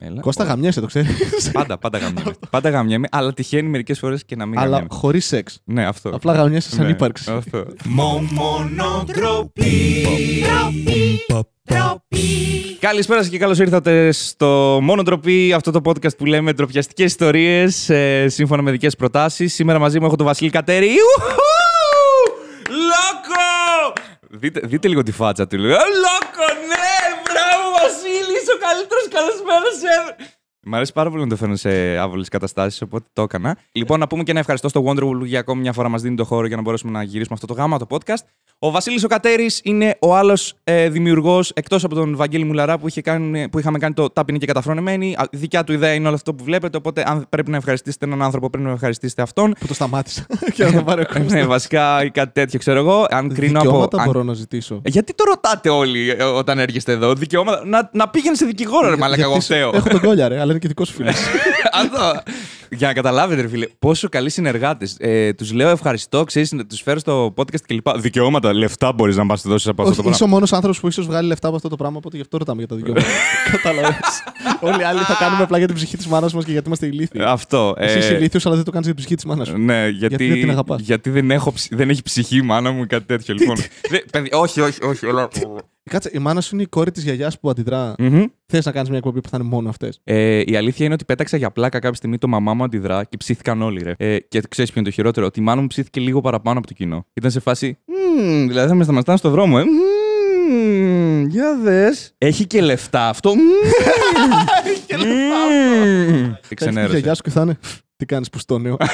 Έλα. Κώστα γαμιέσαι, το ξέρεις. Πάντα, πάντα γαμιέμαι. πάντα γαμιέμαι, αλλά τυχαίνει μερικές φορές και να μην Αλλά γαμιέμαι. χωρίς σεξ. Ναι, αυτό. Απλά γαμιέσαι σαν Ναι, ύπαρξη. Αυτό. Καλησπέρα σας και καλώς ήρθατε στο Μόνο Ντροπή, αυτό το podcast που λέμε ντροπιαστικές ιστορίες σύμφωνα με δικές προτάσεις. Σήμερα μαζί μου έχω τον Βασίλη Κατέρη. Ιουχου! Λόκο! Δείτε, δείτε λίγο τη φάτσα του. Λέω, Λόκο, ναι, μπράβο Βασίλη, είσαι ο καλύτερος καλεσμένος ever. Μ' αρέσει πάρα πολύ να το φέρνω σε άβολες καταστάσεις, οπότε το έκανα. Λοιπόν, να πούμε και ένα ευχαριστώ στο Wonderwall που για ακόμη μια φορά μας δίνει το χώρο για να μπορέσουμε να γυρίσουμε αυτό το γάμα, το podcast. Ο Βασίλης ο Κατέρης είναι ο άλλος ε, δημιουργός, εκτός από τον Βαγγέλη Μουλαρά που, είχε κάνει, που είχαμε κάνει το Τάπινη και Καταφρονεμένη. Α, Δικιά του ιδέα είναι όλο αυτό που βλέπετε. Οπότε, αν πρέπει να ευχαριστήσετε έναν άνθρωπο, πρέπει να ευχαριστήσετε αυτόν. Που το σταμάτησα. και να το πάρω εγώ. ναι, βασικά ή κάτι τέτοιο, ξέρω εγώ. Αν κρίνω από. Δικαιώματα αν- μπορώ να ζητήσω. Γιατί το ρωτάτε όλοι ε, όταν έρχεστε εδώ, δικαιώματα. Να, να πήγαινε σε δικηγόρο, ρε Μαλάκα, εγώ Γιατί φταίω. Έχω τον κόλια, ρε, αλλά είναι και δικός σου φίλος. Αυτό. Για να καταλάβετε, ρε φίλε, πόσο καλοί συνεργάτες. Ε, τους λέω ευχαριστώ, ξέρεις, τους φέρω στο podcast κλπ. Δικαιώματα, λεφτά μπορείς να μα δώσει από αυτό το Όχι, είσαι πράγμα. ο μόνος άνθρωπος που ίσως βγάλει λεφτά από αυτό το πράγμα, οπότε γι' αυτό ρωτάμε για τα δικαιώματα. Κατάλαβε. Όλοι οι άλλοι θα κάνουμε απλά για την ψυχή της μάνας μας και γιατί είμαστε ηλίθιοι. Αυτό. Εσύ είσαι ε, ηλίθιος, αλλά δεν το κάνεις για την ψυχή της μάνας σου. Ναι, γιατί, δεν την αγαπάς. γιατί δεν, έχω, ψ- δεν έχει ψυχή η μάνα μου ή κάτι τέτοιο. Λοιπόν. Δε- παιδί, όχι, όχι, όχι. Όλα... Κάτσε, η μάνα σου είναι η κόρη της γιαγιάς που αντιδρά. Μμμ. Θες να κάνεις μια εκπομπή που θα είναι μόνο αυτές; Ε, η αλήθεια είναι ότι πέταξα για πλάκα κάποια στιγμή το μαμά μου αντιδρά και ψήθηκαν όλοι, ρε. Ε, και ξέρεις ποιο είναι το χειρότερο, ότι η μάνα μου ψήθηκε λίγο παραπάνω από το κοινό. Ήταν σε φάση. «Μμμ, δηλαδή θα με σταματάνε στο δρόμο, ε. Μμμ, για δες. Έχει και λεφτά αυτό. Μμμ. Τι Η ξενέρωσε. γιαγιά σου και θα είναι. Τι κάνεις που στο νέο.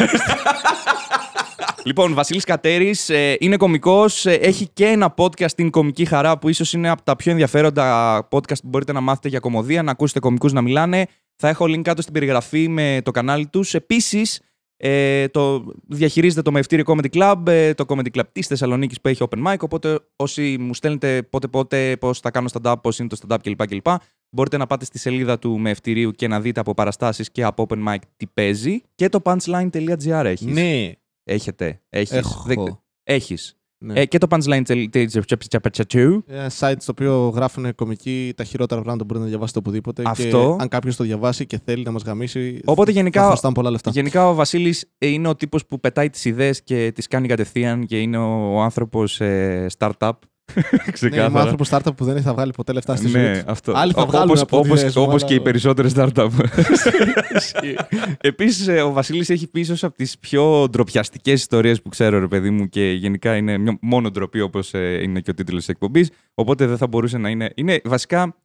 Λοιπόν, Βασίλης Κατέρης ε, είναι κωμικός. έχει και ένα podcast στην Κομική Χαρά που ίσως είναι από τα πιο ενδιαφέροντα podcast που μπορείτε να μάθετε για κομμωδία, να ακούσετε κωμικούς να μιλάνε. Θα έχω link κάτω στην περιγραφή με το κανάλι τους. Επίσης, ε, το διαχειρίζεται το Μευτήριο Comedy Club, ε, το Comedy Club της Θεσσαλονίκης που έχει open mic. Οπότε, όσοι μου στέλνετε πότε-πότε πώς θα κάνω stand-up, πώς είναι το stand-up κλπ. κλπ. Μπορείτε να πάτε στη σελίδα του Μευτηρίου και να δείτε από παραστάσεις και από open mic τι παίζει. Και το punchline.gr έχεις. ναι. Έχετε. Έχεις. Έχω. Δεν- Έχεις. Ναι. Ε, και το punchline.gr. Ένα site στο οποίο γράφουν κομική τα χειρότερα πράγματα που μπορείτε να διαβάσετε οπουδήποτε. Αυτό. Και αν κάποιος το διαβάσει και θέλει να μας γαμίσει. Οπότε θα γενικά, χρωστάμε πολλά λεφτά. γενικά ο Βασίλης ε, είναι ο τύπος που πετάει τις ιδέες και τις κάνει κατευθείαν και είναι ο, ο άνθρωπος ε, startup. Ναι, είμαι Ξεκάθαρα. άνθρωπος startup που δεν θα βγάλει ποτέ λεφτά στη ζωή Ναι, τους. αυτό. Άλλοι θα Ο- βγάλουν όπως, από όπως, ιδέες μου, όπως αλλά- και οι περισσότερες startup. Επίσης, ε, ο Βασίλης έχει πει ίσως από τις πιο ντροπιαστικές ιστορίες που ξέρω, ρε παιδί μου, και γενικά είναι μια- μόνο ντροπή όπως ε, είναι και ο τίτλος της εκπομπής, οπότε δεν θα μπορούσε να είναι... Είναι βασικά,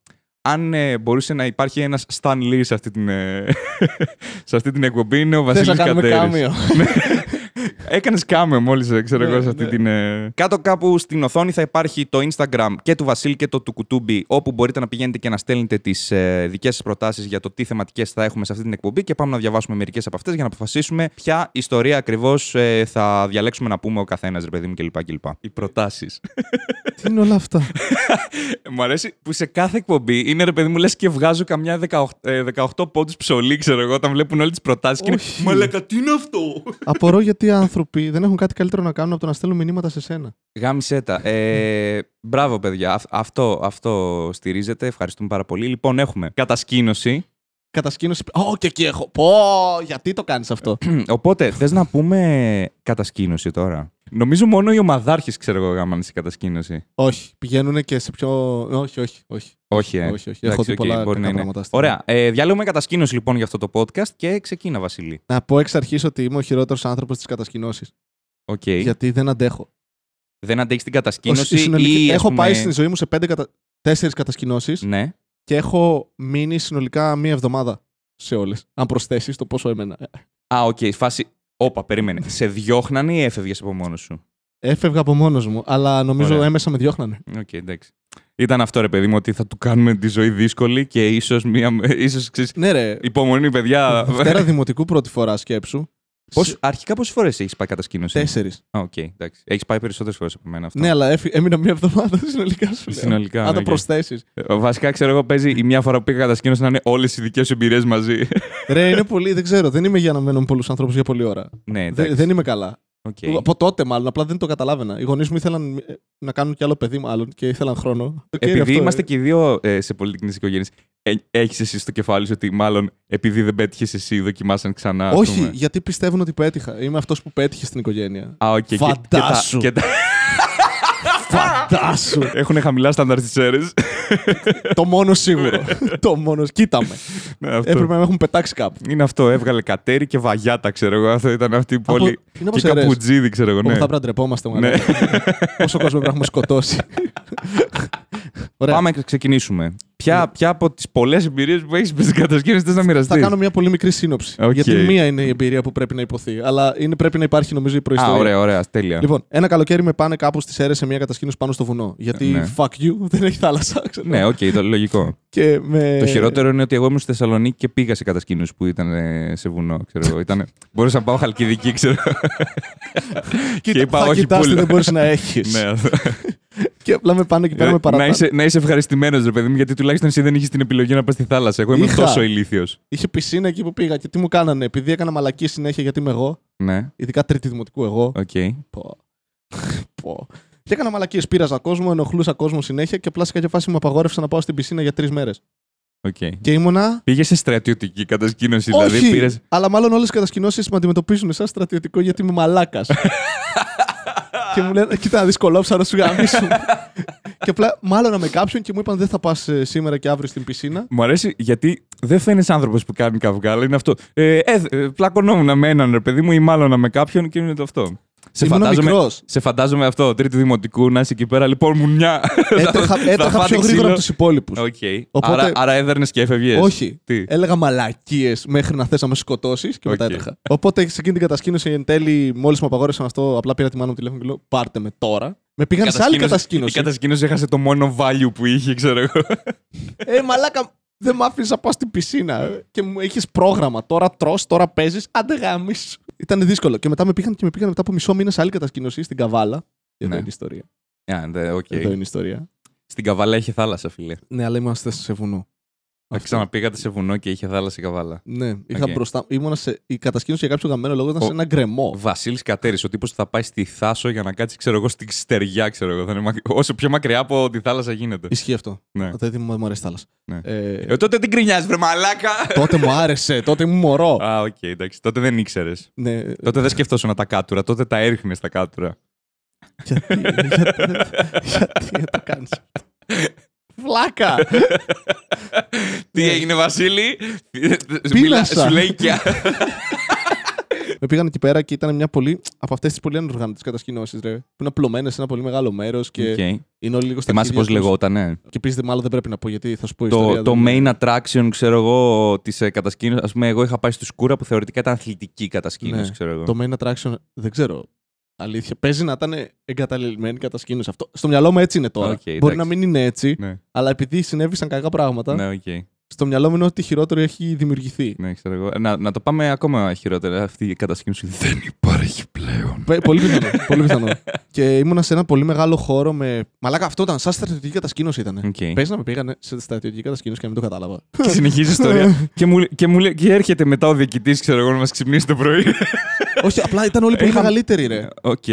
αν ε, μπορούσε να υπάρχει ένας Stan Lee σε αυτή την, ε, σε αυτή την εκπομπή, είναι ο Θες Βασίλης να κάνουμε Κατέρης. κάμιο. Έκανες κάμεο μόλις, ξέρω Ναι, εγώ, σε αυτή ναι. την. ε, Κάτω κάπου στην οθόνη θα υπάρχει το Instagram και του Βασίλη και το του Κουτούμπι, όπου μπορείτε να πηγαίνετε και να στέλνετε τις ε, δικές σας προτάσεις για το τι θεματικές θα έχουμε σε αυτή την εκπομπή και πάμε να διαβάσουμε μερικές από αυτές για να αποφασίσουμε ποια ιστορία ακριβώς θα διαλέξουμε να πούμε ο καθένας, ρε παιδί μου κλπ. κλπ. Οι προτάσεις. Τι είναι όλα αυτά; μου αρέσει που σε κάθε εκπομπή είναι ρε παιδί μου, λες και βγάζω καμιά 18, ε, 18 πόντους ψωλή, ξέρω εγώ, όταν βλέπουν όλες τις προτάσεις και είναι. Όχι. Μαλακα, τι είναι αυτό; Απορώ γιατί οι άνθρωποι δεν έχουν κάτι καλύτερο να κάνουν από το να στέλνουν μηνύματα σε σένα. Γάμισε τα. Ε, μπράβο, παιδιά. Αυ- αυτό, αυτό στηρίζεται. Ευχαριστούμε πάρα πολύ. Λοιπόν, έχουμε κατασκήνωση. Κατασκήνωση. Ω, και εκεί έχω. Πω, γιατί το κάνεις αυτό; Οπότε, θες να πούμε κατασκήνωση τώρα; Νομίζω μόνο οι ομαδάρχες, ξέρω εγώ, γάμανε σε κατασκήνωση. όχι. Πηγαίνουν και σε πιο. Όχι, όχι. όχι. Όχι, ε. όχι, όχι. Έχω Εντάξει, δει οκ, πολλά μπορεί κακά να είναι. πράγματα. στην- Ωραία. Ε, διαλέγουμε κατασκήνωση λοιπόν για αυτό το podcast και ξεκίνα, Βασίλη. Να πω εξ αρχής ότι είμαι ο χειρότερος άνθρωπος της κατασκηνώσης. Οκ. Γιατί δεν αντέχω. Δεν αντέχεις την Ως- κατασκήνωση. συνολική- ή, ας έχω πούμε- πάει στη ζωή μου σε πέντε κατα... τέσσερις κατασκηνώσεις Ναι. και έχω μείνει συνολικά μία εβδομάδα σε όλες. Αν προσθέσεις το πόσο έμενα. Α, οκ. Φάση. Όπα, περίμενε. σε διώχνανε ή έφευγες από μόνος σου; Έφευγα από μόνος μου, αλλά νομίζω Ωραία. έμμεσα με διώχνανε. Οκ, εντάξει. Ήταν αυτό ρε παιδί μου, ότι θα του κάνουμε τη ζωή δύσκολη και ίσως μία. Ίσως, ξέρεις, Ναι, ρε. υπομονή, παιδιά. Δευτέρα δημοτικού πρώτη φορά σκέψου. Πώς, αρχικά πόσες φορές έχεις πάει κατασκήνωση; Τέσσερις. Α, οκ, εντάξει. Έχεις πάει περισσότερες φορές από μένα αυτό. Ναι, αλλά έφυ- έμεινα μία εβδομάδα συνολικά σου λέω. Συνολικά, Αν το οκ. προσθέσεις. Ε, Βασικά, ξέρω εγώ, παίζει η μία φορά που πήγα κατασκήνωση να είναι όλες οι δικές σου εμπειρίες μαζί. Ρε, είναι πολύ, δεν ξέρω. Δεν είμαι για να μένω με πολλούς ανθρώπους για πολλή ώρα. ναι, Δεν, εντάξει. δεν είμαι καλά. Οκ. Από τότε μάλλον, απλά δεν το καταλάβαινα. Οι γονείς μου ήθελαν ε, να κάνουν κι άλλο παιδί μάλλον και ήθελαν χρόνο. Το κέρι Επειδή αυτό, είμαστε ε. και οι δύο ε, σε πολυτεχνικές οικογένειες, Έχεις εσύ στο κεφάλι σου ότι μάλλον επειδή δεν πέτυχες εσύ, δοκιμάσαν ξανά. ας Όχι, πούμε. γιατί πιστεύουν ότι πέτυχα. Είμαι αυτός που πέτυχε στην οικογένεια. Α, οκ. και- και τα- Φαντάσου. και τα- Φαντάσου. Έχουν χαμηλά στάνταρ στις αίρες. το μόνο σίγουρο. το μόνο. Κοίτα με. Ναι, αυτό. Έπρεπε να με έχουν πετάξει κάπου. Είναι αυτό. Έβγαλε κατέρι και βαγιάτα, ξέρω εγώ. Αυτό ήταν αυτή η Από- πόλη. είναι όπως Και αιρές. καπουτζίδι, ξέρω εγώ. Όπου Ναι. θα πρέπει να ντρεπόμαστε. Ναι. μαλάκα. Πόσο κόσμο πρέπει να έχουμε σκοτώσει. Ωραία. Πάμε να ξεκινήσουμε. Ποια, ποια από τις πολλές εμπειρίες που έχεις με τι κατασκήνε θες να μοιραστείς; Θα κάνω μια πολύ μικρή σύνοψη. Οκ. Γιατί μία είναι η εμπειρία που πρέπει να ειπωθεί. Αλλά είναι, πρέπει να υπάρχει νομίζω η Α, προϊστορία. ωραία, ωραία. Τέλεια. Λοιπόν, ένα καλοκαίρι με πάνε κάπου στις Σέρρες σε μια κατασκήνωση πάνω στο βουνό. Γιατί Ναι. fuck you, δεν έχει θάλασσα. Ξέρω. Ναι, οκ, το λογικό. Και με... Το χειρότερο είναι ότι εγώ ήμουν στη Θεσσαλονίκη και πήγα σε κατασκήνωση που ήταν ε, σε βουνό. Ξέρω, εγώ. Ήτανε... Μπορούσα να πάω Χαλκιδική, ξέρω. Κοίτα, και είπα, θα όχι, κοιτάς τι πουλ. δεν μπορείς να έχεις. Ναι, αυτό. Και απλά με πάνε εκεί πέρα με να, παραπάνω. είσαι, να είσαι ευχαριστημένος, ρε παιδί μου, γιατί τουλάχιστον εσύ δεν είχες την επιλογή να πας στη θάλασσα. Εγώ ήμουν Είχα. τόσο ηλίθιος. Είχε πισίνα εκεί που πήγα και τι μου κάνανε. Επειδή έκανα μαλακίες συνέχεια γιατί είμαι εγώ, Ναι, ειδικά τρίτη δημοτικού εγώ. οκ. Πω. Πω. Και έκανα μαλακίες. Πείραζα κόσμο, ενοχλούσα κόσμο συνέχεια και απλά σε κάποια φάση μου απαγόρευσαν να πάω στην πισίνα για τρεις μέρες. οκ. Και ήμουνα. Πήγες σε στρατιωτική κατασκήνωση, Όχι! δηλαδή πήρε. Αλλά μάλλον όλες οι κατασκηνώσεις με αντιμετωπίζουν σαν στρατιωτικό γιατί είμαι μαλάκας. και μου λένε, κοίτα, δυσκολόψα να σου γαμήσουν. και απλά μάλλον με κάποιον και μου είπαν δεν θα πας σήμερα και αύριο στην πισίνα. Μου αρέσει γιατί δεν φαίνεσαι άνθρωπος που κάνει καυγά, αλλά είναι αυτό. Ε, ε, ε, πλακωνόμουν με έναν ρε παιδί μου ή μάλλον με κάποιον και είναι το αυτό. Σε Ήμουν φαντάζομαι, μικρός. σε φαντάζομαι αυτό, τρίτη δημοτικού, να είσαι εκεί πέρα. Λοιπόν, μουνιά. Έτρεχα, Θα έτρεχα φάτε πιο γρήγορα ξύλο. από τους υπόλοιπους. Οκ. Οπότε- Άρα, άρα έδερνες και έφευγες. Όχι. Τι; Έλεγα μαλακίες μέχρι να θες να με σκοτώσεις και μετά Οκ. έτρεχα. Οπότε σε εκείνη την κατασκήνωση εν τέλει, μόλις μου απαγόρευσαν αυτό, απλά πήρα τη μάνα μου τηλέφωνο και λέω Πάρτε με τώρα. Με πήγαν σε άλλη Η κατασκήνωση. κατασκήνωση έχασε το μόνο value που είχε, ξέρω εγώ. Ε, μαλάκα, δεν μ' άφησε να πάω στην πισίνα. Και μου έχεις πρόγραμμα. Τώρα τρώ, τώρα παίζεις. Άντε γάμις. Ήταν δύσκολο. Και μετά με πήγαν και με πήγαν μετά από μισό μήνα σε άλλη κατασκήνωση στην Καβάλα. Εδώ Ναι. είναι η ιστορία. Α, ναι, οκ. Εδώ είναι η ιστορία. Στην Καβάλα είχε θάλασσα, φίλε. Ναι, αλλά είμαστε σε βουνό. Αυτό. Ξαναπήγατε σε βουνό και είχε θάλασσα η Καβάλα. Ναι, είχα Οκ. μπροστά. Ήμουνα σε... Η κατασκήνωση για κάποιο γαμμένο λόγο ήταν Ο- σε ένα γκρεμό. Βασίλης Κατέρης, ο τύπος που θα πάει στη Θάσο για να κάτσει, ξέρω εγώ, στην στεριά, ξέρω εγώ. Θα είναι μακ- Όσο πιο μακριά από τη θάλασσα γίνεται. Ισχύει αυτό. Ναι. Δεν μου μου αρέσει η θάλασσα. Ναι. Ε, Ε, τότε την γκρινιάζει, βρε μαλάκα! τότε μου άρεσε, τότε ήμουν μωρό. Α, οκ, εντάξει. Τότε δεν ήξερες. ναι, Τότε δεν σκεφτόσουν τα κάτουρα, τότε τα έριχνες τα κάτουρα. γιατί, γιατί, γιατί το κάνεις Βλάκα! Τι Ναι. έγινε, Βασίλη; Σου Πείνασα. μιλά- Σου λέει και. Με πήγαν εκεί πέρα και ήταν μια πολύ. από αυτές τις πολύ ανοργάνωτες κατασκηνώσεις, ρε. Που είναι απλωμένες σε ένα πολύ μεγάλο μέρος και Οκ. είναι όλοι λίγο στα Θυμάσαι πώς αρχίδια τους. λεγότανε; Και επίση, μάλλον δεν πρέπει να πω γιατί θα σου πω Το, ιστορία. το δεν- main attraction, ξέρω εγώ, της κατασκήνωση. Α πούμε, εγώ είχα πάει στο Σκούρα που θεωρητικά ήταν αθλητική κατασκήνωση, Ναι. ξέρω εγώ. Το main attraction δεν ξέρω. Αλήθεια. Παίζει να ήταν εγκαταλελειμμένη κατασκήνωση. Αυτό, στο μυαλό μου έτσι είναι τώρα. Οκ, Μπορεί εντάξει. να μην είναι έτσι, Ναι, αλλά επειδή συνέβησαν κακά πράγματα, ναι, οκ. Στο μυαλό μου είναι ότι χειρότερο έχει δημιουργηθεί. Ναι, ξέρω εγώ. Να, να το πάμε ακόμα χειρότερα. Αυτή η κατασκήνωση δεν υπάρχει πλέον. Πε- πολύ πιθανό. πολύ πιθανό. και ήμουνα σε ένα πολύ μεγάλο χώρο με. Μαλάκα, αυτό ήταν σαν στρατιωτική κατασκήνωση ήταν. Οκ. Πες να με πήγανε σε στρατιωτική κατασκήνωση και να μην το κατάλαβα. Και συνεχίζει η ιστορία. και, μου, και, μου, λέει- και έρχεται μετά ο διοικητής, ξέρω εγώ, να μας ξυπνήσει το πρωί. Όχι, απλά ήταν όλοι πολύ Είχα- μεγαλύτεροι, ρε. Οκ.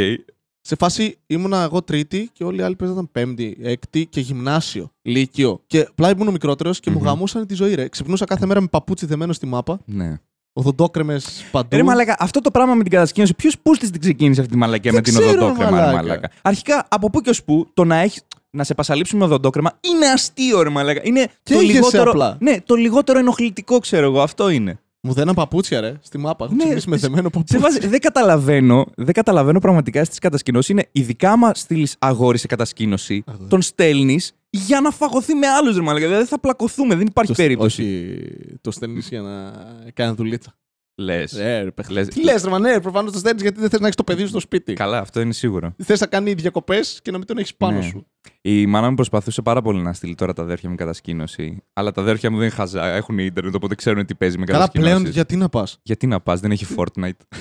Σε φάση ήμουνα εγώ τρίτη και όλοι οι άλλοι παίζανε πέμπτη, έκτη και γυμνάσιο, λύκειο. Και απλά ήμουν ο μικρότερος και μου Μμμ. γαμούσαν τη ζωή, ρε. Ξυπνούσα κάθε μέρα με παπούτσι δεμένο στη μάπα, Ναι. οδοντόκρεμες παντού. Ρε μαλάκα, αυτό το πράγμα με την κατασκήνωση, ποιος πούστης την ξεκίνησε αυτή τη μαλακία Δεν με την ξέρω, οδοντόκρεμα, ρε μαλάκα. μαλάκα. Αρχικά, από πού και ως πού το να έχει. Να σε πασαλείψουν με οδοντόκρεμα είναι αστείο, ρε μαλάκα. Είναι το Καίγεσαι λιγότερο. απλά. Ναι, το λιγότερο ενοχλητικό, ξέρω εγώ. Αυτό είναι. Μου δέναν παπούτσια, ρε, στη μάπα. Έχω Ναι, ξυπνήσει με σε- δεμένο Σε παπούτσι. βάση, δεν καταλαβαίνω, δεν καταλαβαίνω πραγματικά στις κατασκηνώσεις. Είναι ειδικά άμα στείλεις αγόρι σε κατασκήνωση, Αγόρι. τον στέλνεις για να φαγωθεί με άλλους, ρε μαλάκα. Δηλαδή θα πλακωθούμε, δεν υπάρχει Το- περίπτωση. Όχι, το στέλνεις για να κάνει δουλίτσα. Λες. Ε, ρε, παιχ- Λες- Τι λες, ρε, μα ναι, προφανώς το στέλνεις γιατί δεν θες να έχεις το παιδί σου στο σπίτι. Καλά, αυτό είναι σίγουρο. Θες να κάνει διακοπές και να μην τον έχεις πάνω Ναι. σου. Η μάνα μου προσπαθούσε πάρα πολύ να στείλει τώρα τα αδέρφια μου κατασκήνωση. Αλλά τα αδέρφια μου δεν χαζά, έχουν ίντερνετ, οπότε ξέρουν τι παίζει με Καλά, κατασκήνωση. πλέον γιατί να πας; Γιατί να πας, δεν έχει Fortnite.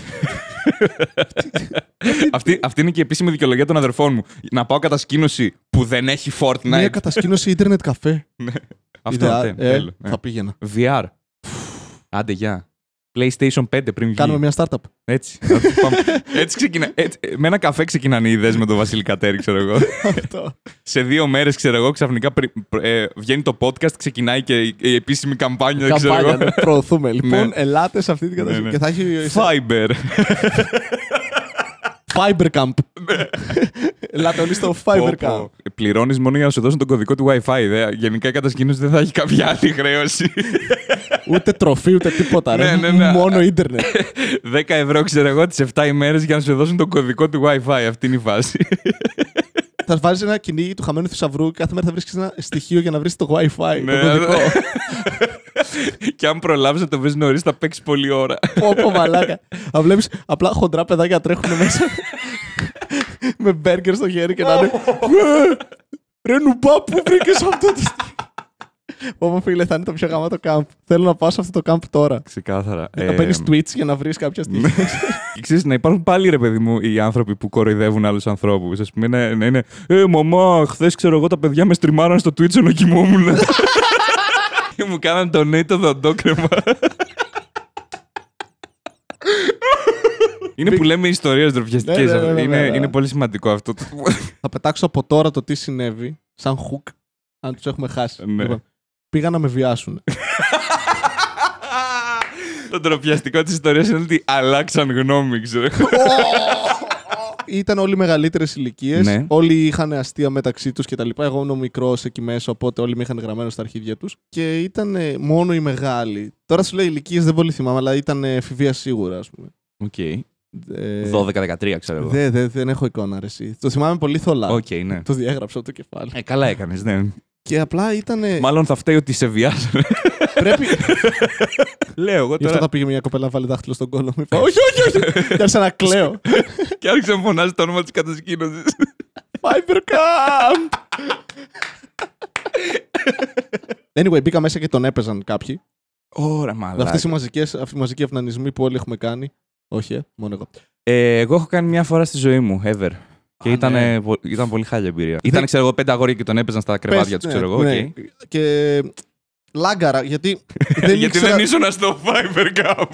αυτή, αυτή είναι και η επίσημη δικαιολογία των αδερφών μου. Να πάω κατασκήνωση που δεν έχει Fortnite. Μια κατασκήνωση ίντερνετ καφέ. Αυτό, Ιδεά- τε, ε, τέλο, ναι. Θα πήγαινα. VR. Άντε, γεια. PlayStation 5 πριν βγει. Κάνουμε μια startup. Έτσι. Πάμε. έτσι ξεκινά. Έτσι, με ένα καφέ ξεκινάνε οι ιδέες με τον Βασίλη Κατέρη, ξέρω εγώ. Αυτό. Σε δύο μέρες, ξέρω εγώ, ξαφνικά πρι- πρι- ε, βγαίνει το podcast, ξεκινάει και η, η επίσημη καμπάνια, ξέρω Καμπάνια, εγώ. ναι, προωθούμε. Λοιπόν, Ναι. ελάτε σε αυτή την κατάσταση. ναι. Και θα έχει Fiber. Fiber Camp. Ελάτε όλοι στο Fiber Camp. Πληρώνεις μόνο για να σου δώσουν τον κωδικό του WiFi. Δε. Γενικά η κατασκήνωση δεν θα έχει κάποια άλλη χρέωση. Ούτε τροφή, ούτε τίποτα. ρε. Ναι, ναι, ναι. Μόνο ίντερνετ. 10 ευρώ, ξέρω εγώ, τις 7 ημέρες για να σου δώσουν τον κωδικό του WiFi. Αυτή είναι η φάση. θα βάζεις ένα κυνήγι του χαμένου θησαυρού και κάθε μέρα θα βρίσκεις ένα στοιχείο για να βρεις το WiFi. Ναι, το κωδικό. και αν προλάβεις να το βρεις νωρίς, θα παίξεις πολλή ώρα. Πω, πω, μαλάκα. Θα βλέπεις απλά χοντρά παιδάκια τρέχουν μέσα με μπέργκερ στο χέρι και να είναι. «Ε, Ρε νουμπά, πού βρήκες αυτό το στοιχείο; Πω, πω, φίλε, θα είναι το πιο γαμάτο camp. Θέλω να πάω σε αυτό το camp τώρα. Ξεκάθαρα. Να παίρνεις tweets για να βρεις κάποια στοιχεία. Και ξέρεις, να υπάρχουν πάλι ρε παιδί μου οι άνθρωποι που κοροϊδεύουν άλλους ανθρώπους. Α πούμε να, να είναι. Ε, μαμά, χθες ξέρω εγώ τα παιδιά με στριμάραν στο Twitch ενώ κοιμόμουν. και μου κάναν το νέο το δοντόκρεμα. είναι που λέμε ιστορίες ντροπιαστικές. Ναι, ναι, ναι, ναι, είναι, ναι, ναι. είναι πολύ σημαντικό αυτό. Θα πετάξω από τώρα το τι συνέβη, σαν hook, αν τους έχουμε χάσει. Ναι. Λοιπόν, πήγαν να με βιάσουν. το ντροπιαστικό της ιστορίας είναι ότι αλλάξαν γνώμη, ξέρω. Ήταν όλοι μεγαλύτερες ηλικίες. Ναι. Όλοι είχαν αστεία μεταξύ τους κτλ. Εγώ ήμουν μικρός εκεί μέσα, οπότε όλοι με είχαν γραμμένο στα αρχίδια τους. Και ήταν ε, μόνο οι μεγάλοι. Τώρα σου λέει ηλικίες δεν πολύ θυμάμαι, αλλά ήταν ε, εφηβεία σίγουρα, ας πούμε. Οκ. Ε, 12-13, ξέρω εγώ. δε- δε- δεν έχω εικόνα, ρε, εσύ. Το θυμάμαι πολύ θολά. Οκ, ναι. Το διέγραψα από το κεφάλι. Ε, καλά έκανες, ναι. Και απλά ήταν. Μάλλον θα φταίει ότι σε βιάζουν. Πρέπει. Λέω εγώ Γι' αυτό τώρα. θα πήγε μια κοπέλα να βάλει δάχτυλο στον κώλο μου. Είπα, όχι, όχι, όχι. Και άρχισα να κλαίω. και άρχισε να φωνάζει το όνομα της κατασκήνωσης. Fiber Camp! Anyway, μπήκα μέσα και τον έπαιζαν κάποιοι. Ώπα, μαλάκα. Αυτές οι μαζικές, αυτοί οι μαζικοί αυνανισμοί που όλοι έχουμε κάνει. Όχι, ε, μόνο εγώ. Ε, εγώ έχω κάνει μια φορά στη ζωή μου, ever. Και Α, ήταν, ναι. ε, πο- ήταν πολύ χάλια εμπειρία. Ήταν, ξέρω εγώ, πέντε αγόρια και τον έπαιζαν στα κρεβάτια Πες, τους, ναι, ξέρω εγώ. ναι. οκ. Και λάγκαρα, γιατί δεν Γιατί ήξερα... δεν ήσουν στο Fiber Camp.